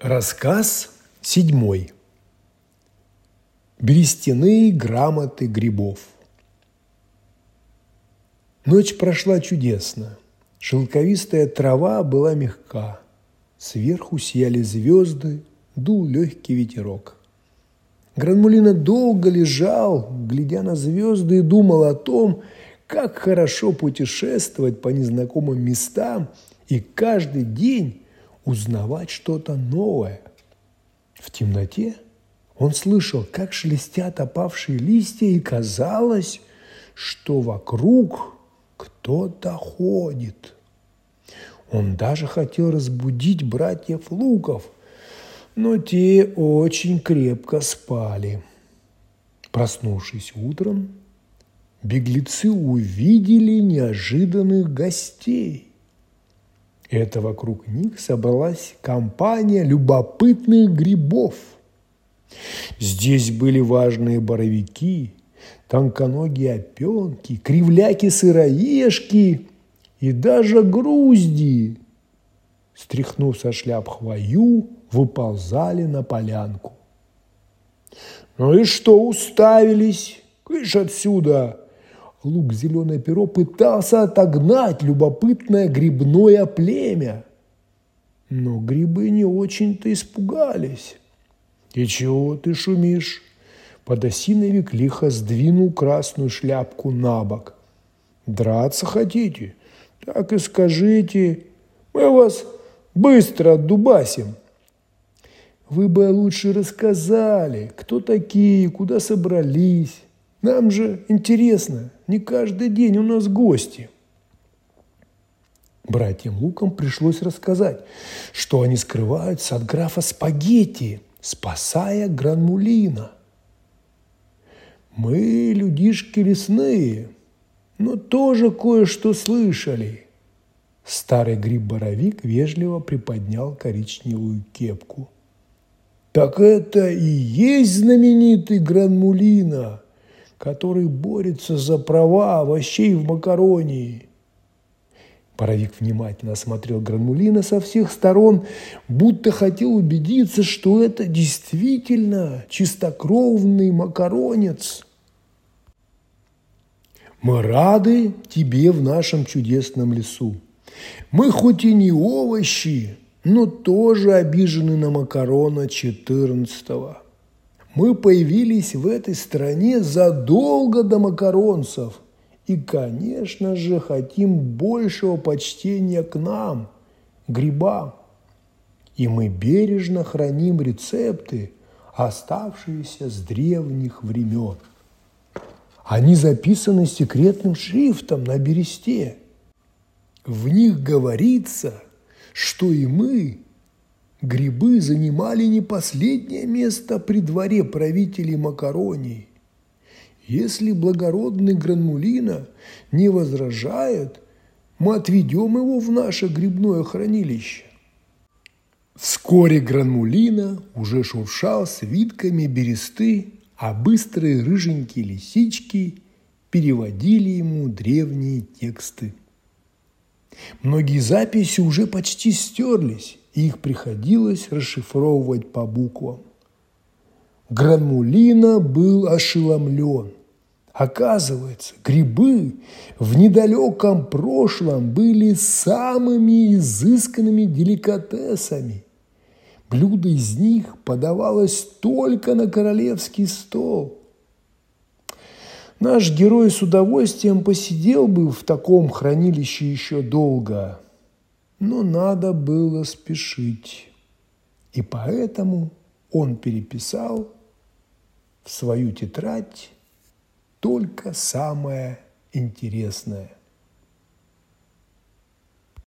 Рассказ седьмой. Берестяные грамоты грибов. Ночь прошла чудесно. Шелковистая трава была мягка. Сверху сияли звезды, дул легкий ветерок. Гранмулина долго лежал, глядя на звезды, и думал о том, как хорошо путешествовать по незнакомым местам и каждый день узнавать что-то новое. В темноте он слышал, как шелестят опавшие листья, и казалось, что вокруг кто-то ходит. Он даже хотел разбудить братьев Луков, но те очень крепко спали. Проснувшись утром, беглецы увидели неожиданных гостей. Это вокруг них собралась компания любопытных грибов. Здесь были важные боровики, тонконогие опенки, кривляки-сыроежки и даже грузди. Стряхнув со шляп хвою, выползали на полянку. «Ну и что уставились? Кыш отсюда!» Лук Зеленое Перо пытался отогнать любопытное грибное племя. Но грибы не очень-то испугались. «И чего ты шумишь?» Подосиновик лихо сдвинул красную шляпку на бок. «Драться хотите? Так и скажите. Мы вас быстро отдубасим». «Вы бы лучше рассказали, кто такие, куда собрались. Нам же интересно, не каждый день у нас гости. Братьям Лукам пришлось рассказать, что они скрываются от графа Спагетти, спасая Гранмулина. Мы людишки лесные, но тоже кое-что слышали. Старый гриб-боровик вежливо приподнял коричневую кепку. «Так это и есть знаменитый Гранмулина!» Который борется за права овощей в макаронии. Паровик внимательно осмотрел Гранулина со всех сторон, будто хотел убедиться, что это действительно чистокровный макаронец. Мы рады тебе в нашем чудесном лесу. Мы хоть и не овощи, но тоже обижены на макарона четырнадцатого. Мы появились в этой стране задолго до макаронцев и, конечно же, хотим большего почтения к нам, грибам. И мы бережно храним рецепты, оставшиеся с древних времен. Они записаны секретным шрифтом на бересте. В них говорится, что и мы грибы занимали не последнее место при дворе правителей Макаронии. Если благородный Гранмулина не возражает, мы отведем его в наше грибное хранилище. Вскоре Гранмулина уже шуршал свитками бересты, а быстрые рыженькие лисички переводили ему древние тексты. Многие записи уже почти стерлись, и их приходилось расшифровывать по буквам. Гранмулина был ошеломлен. Оказывается, грибы в недалеком прошлом были самыми изысканными деликатесами. Блюдо из них подавалось только на королевский стол. Наш герой с удовольствием посидел бы в таком хранилище еще долго – но надо было спешить. И поэтому он переписал в свою тетрадь только самое интересное –